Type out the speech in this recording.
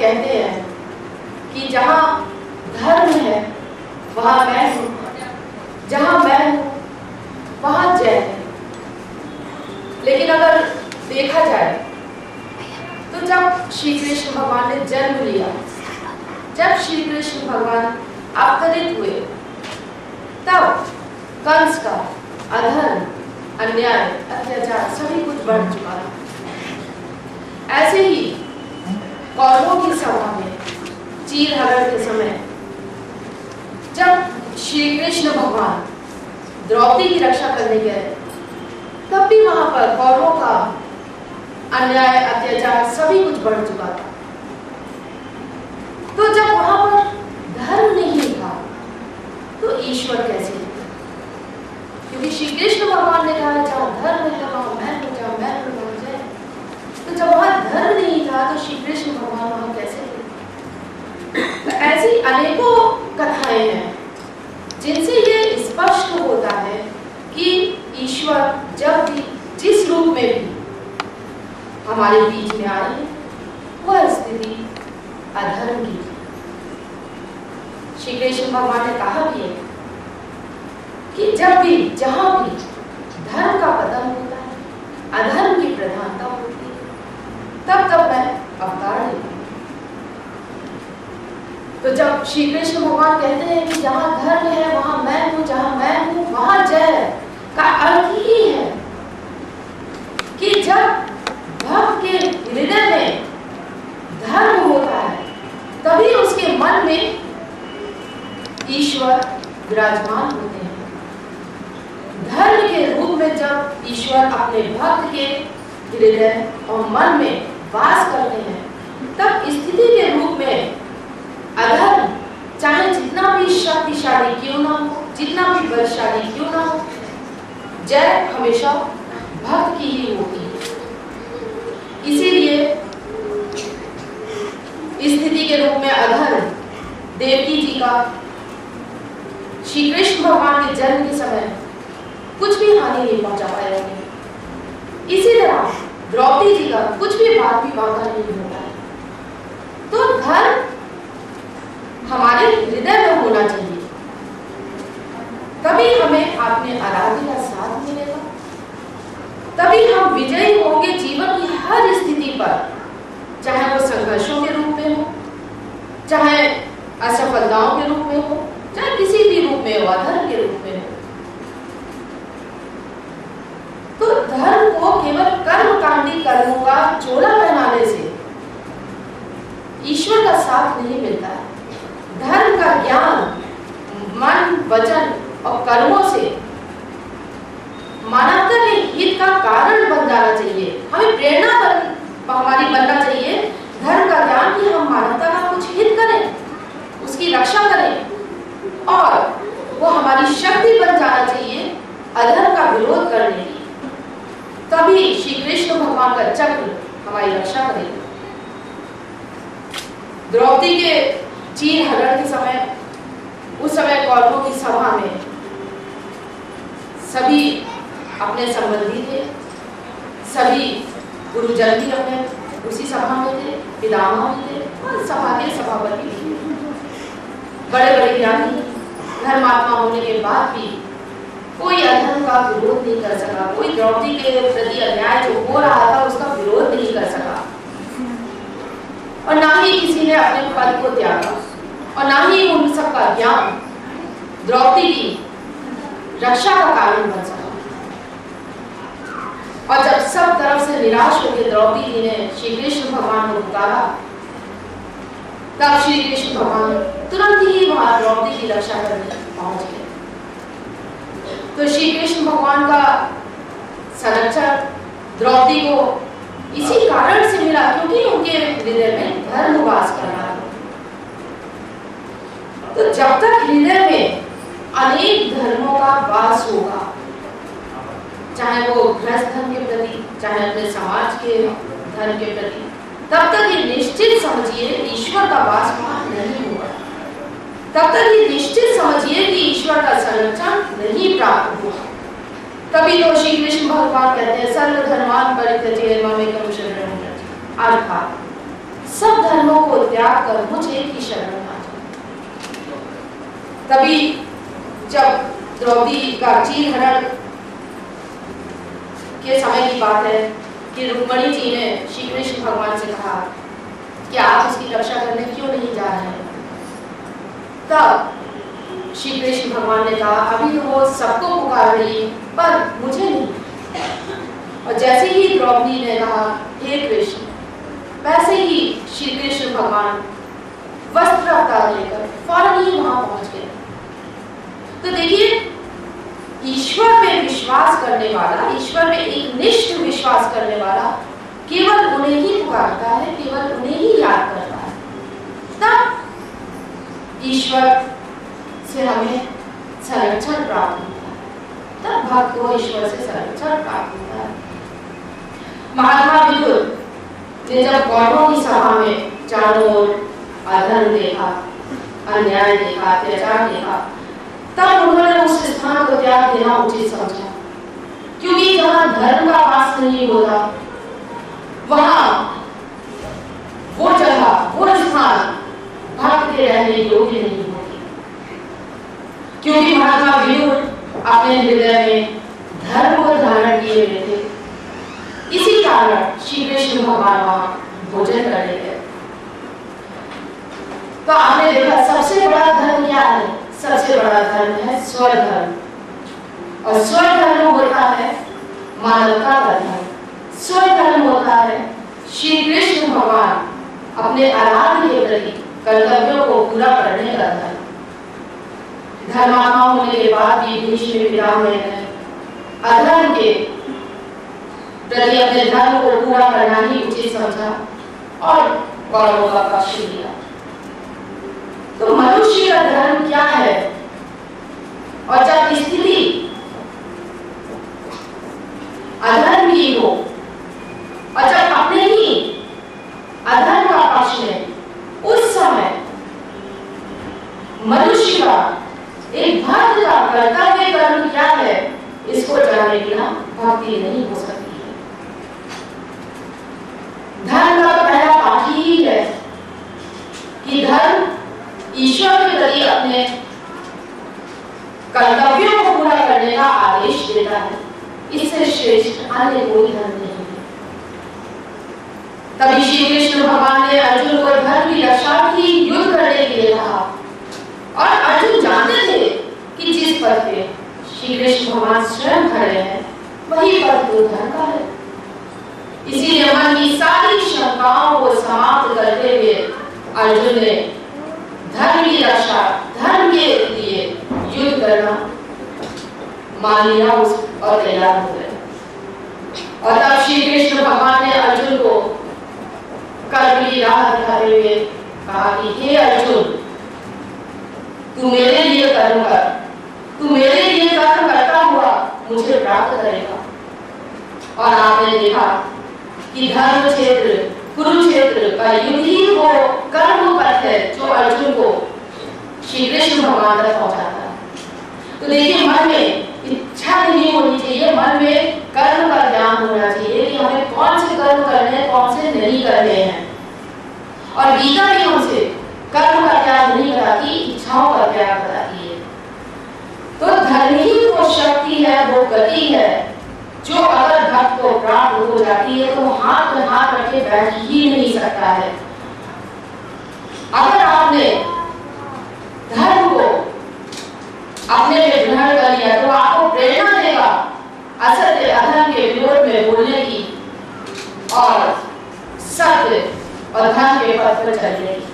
कहते हैं कि जहाँ धर्म है, वहाँ मैं हूँ। जहाँ मैं हूँ, वहाँ जय है। लेकिन अगर देखा जाए तो जब श्री कृष्ण भगवान ने जन्म लिया, जब श्री कृष्ण भगवान अवतरित हुए, तब कंस का अधर्म, अन्याय, अत्याचार सभी कुछ बढ़ चुका था ऐसे ही कौरवों की सभा में चीर हरण के समय जब श्री कृष्ण भगवान द्रौपदी की रक्षा करने गए तब भी वहाँ पर कौरवों का अन्याय, अत्याचार, सभी कुछ बढ़ चुका था। तो जब वहाँ पर धर्म नहीं था तो ईश्वर कैसे क्योंकि श्री कृष्ण भगवान ने कहा, जहाँ धर्म है, वहाँ मैं हूँ जहाँ मैं हूँ वहाँ जय तो जब वहाँ धर्म नहीं था तो श्री कृष्ण भगवान वहाँ कैसे थे? तो ऐसी अनेकों कथाएँ हैं, जिनसे ये स्पष्ट होता है कि ईश्वर जब भी, जिस रूप में भी हमारे बीच में आए वह स्थिति अधर्म की श्री कृष्ण भगवान ने कहा भी है कि जब भी, जहाँ भी धर्म का पतन होता है, अधर्म की प्रधानता होती है, तब तब मैं अवतार लेता तो जब श्री कृष्ण भगवान कहते हैं कि जहाँ धर्म है, वहाँ मैं हूँ, जहाँ मैं हूँ, वहाँ जय है का अर्थ ही है कि जब भक्त के हृदय में धर्म होता है तभी उसके मन में ईश्वर विराजमान होते हैं। धर्म के रूप में जब ईश्वर अपने भक्त के हृदय और मन में वास करते हैं, तब स्थिति के रूप में अधर्म, चाहे जितना भी शक्तिशाली क्यों ना हो, जितना भी बलशाली क्यों ना हो, जय हमेशा भक्त की ही होती है। इसीलिए स्थिति के रूप में अधर्म देवकी जी का श्री कृष्ण भगवान के जन्म के समय कुछ भी हानि नहीं पहुँचा पाया। उन्हें इसी तरह द्रौपदी जी का कुछ भी बात भी बाधा नहीं होता तो धर्म हमारे हृदय में होना चाहिए। तभी हमें अपने आराध्य का साथ मिलेगा। तभी हम विजयी होंगे जीवन की हर स्थिति पर, चाहे वो संघर्षों के रूप में हो, चाहे असफलताओं के रूप में हो, चाहे किसी में हो के रूप में हो। तो धर्म को केवल कर्मकांडी कर्मों का चोला पहनाने से ईश्वर का साथ नहीं मिलता है। धर्म का ज्ञान, मन, वचन और कर्मों से मानवता के हित का कारण बन जाना चाहिए। हमें प्रेरणा बन, हमारी बनना चाहिए। धर्म का ज्ञान कि हम मानवता का कुछ हित करें, उसकी रक्षा करें और वो हमारी शक्ति बन जाना चाहिए, अधर्म का विरोध करने की। तभी श्री कृष्ण भगवान का चक्र हमारी रक्षा करेगा। द्रौपदी के चीर हरण के समय, उस समय कौरवों की सभा में सभी अपने संबंधी थे, सभी गुरुजन भी अपने उसी सभा में थे, पितामह भी थे, और सभा के सभापति बड़े बड़े ज्ञानी। धर्मात्मा होने के बाद भी कोई अधर्म का विरोध नहीं कर सका। कोई द्रौपदी के प्रति अन्याय जो हो रहा था, उसका विरोध नहीं कर सका। और ना ही किसी ने अपने पद को त्यागा, और ना ही उन सबका ज्ञान द्रौपदी की रक्षा का कारण बन सका। और जब सब तरफ़ से निराश होकर द्रौपदी जी ने श्री कृष्ण भगवान को पुकारा तब श्री कृष्ण भगवान तुरंत ही वहाँ द्रौपदी की रक्षा करने पहुँच गए तो श्री कृष्ण भगवान का संरक्षण द्रौपदी को इसी कारण से मिला क्योंकि उनके हृदय में धर्म वास कर रहा था। तो जब तक हृदय में अनेक धर्मों का वास होगा, चाहे वो गृहस्थ धर्म के प्रति, चाहे अपने समाज के धर्म के प्रति तब तक ये निश्चित समझिए ईश्वर का वास वहाँ नहीं होगा तब तक ये निश्चित समझिए कि ईश्वर का संरक्षण नहीं प्राप्त होगा तभी तो श्री कृष्ण भगवान कहते हैं सर्व धर्मान परित्यज्य मामेकम अर्थात, सब धर्मों को त्याग कर मुझे एक ही शरण आ तभी जब द्रौपदी का चीर हरण के समय की बात है कि रुक्मणी जी ने श्री कृष्ण भगवान से कहा कि आप उसकी रक्षा करने क्यों नहीं जा रहे तब श्री कृष्ण भगवान ने कहा, अभी तो वो सबको पुकार रही है पर मुझे नहीं। और जैसे ही द्रौपदी ने कहा, हे कृष्ण, वैसे ही श्री कृष्ण भगवान वस्त्र अवतार लेकर फ़ौरन ही वहाँ पहुँच गए तो देखिए ईश्वर में विश्वास करने वाला ईश्वर में एक निष्ठ विश्वास करने वाला केवल उन्हें ही पुकारता है, केवल उन्हें ही याद करता है। तब ईश्वर से हमें संरक्षण प्राप्त होता है। तब भक्त को ईश्वर से संरक्षण प्राप्त होता है। महात्मा विदुर ने जब कौरवों की सभा में चारों ओर अधर्म देखा, अन्याय देखा, अत्याचार देखा, तब उन्होंने उस स्थान को त्याग देना उचित समझा। क्योंकि जहाँ धर्म का वास नहीं होता। वहाँ वो जगह, वो स्थान भक्त के रहने योग्य नहीं होती। क्योंकि महात्मा विदुर अपने हृदय में धर्म को धारण किए हुए थे। इसी कारण श्री कृष्ण भगवान वहाँ भोजन करने गए। तो आपने देखा, सबसे बड़ा धर्म क्या है? सबसे बड़ा धर्म है स्वधर्म और स्वधर्म होता है मानवता का धर्म स्वधर्म होता है। श्री कृष्ण भगवान अपने आराध्य के प्रति कर्तव्यों को पूरा करने का धर्म धर्मात्मा होने के बाद भी भीष्म विराम में अधर्म के प्रति अपने धर्म को पूरा करना ही उचित समझा और कौरवों का पक्ष लिया। तो मनुष्य का धर्म क्या है? और जब स्थिति अधर्म हो। और जब अपने ही अधर्म का पक्ष में उस समय मनुष्य का एक भक्त का कर्तव्य कर्म क्या है, इसको जानने बिना भक्ति नहीं हो सकती है। धर्म का पहला पाठ ही है कि धर्म ईश्वर के प्रति अपने कर्तव्यों को पूरा करने का आदेश देता है। इससे श्रेष्ठ अन्य कोई धर्म नहीं तभी श्री कृष्ण भगवान ने अर्जुन को धर्म की रक्षा की युद्ध करने के लिए कहा। और अर्जुन जानते थे कि जिस पद पे श्री कृष्ण भगवान स्वयं खड़े हैं, वही पद तो धर्म का है। इसीलिए मन की सारी शंकाओं को समाप्त करते हुए अर्जुन ने धर्म की रक्षा, धर्म के लिए युद्ध करना मान लिया उस और तैयार हो गए। और तब श्री कृष्ण भगवान ने अर्जुन को कर्म की राह दिखाते हुए कहा कि, हे अर्जुन, तू मेरे लिए कर्म कर। तू मेरे लिए कर्म करता हुआ मुझे प्राप्त करेगा। और आपने देखा कि धर्म क्षेत्र कुरुक्षेत्र का युद्ध ही वो कर्म पथ है जो अर्जुन को श्री कृष्ण भगवान तक पहुंचाता है। तो देखिए, मन में इच्छा नहीं होनी चाहिए, मन में कर्म का ज्ञान होना चाहिए कि हमें कौन से कर्म करने हैं, कौन से नहीं करने हैं। और गीता भी हमसे कर्म का त्याग नहीं कराती, इच्छाओं का त्याग कराती है। तो धर्म ही वो शक्ति है, वो गति है, जो अगर भक्त को प्राप्त हो जाती है तो हाथ में हाथ रखे बैठ ही नहीं सकता है। अगर आपने धर्म को अपने में ग्रहण कर लिया तो आपको प्रेरणा देगा। असत्य, अधर्म के विरोध में बोलने की और सत्य और धर्म के पथ पर चलने की।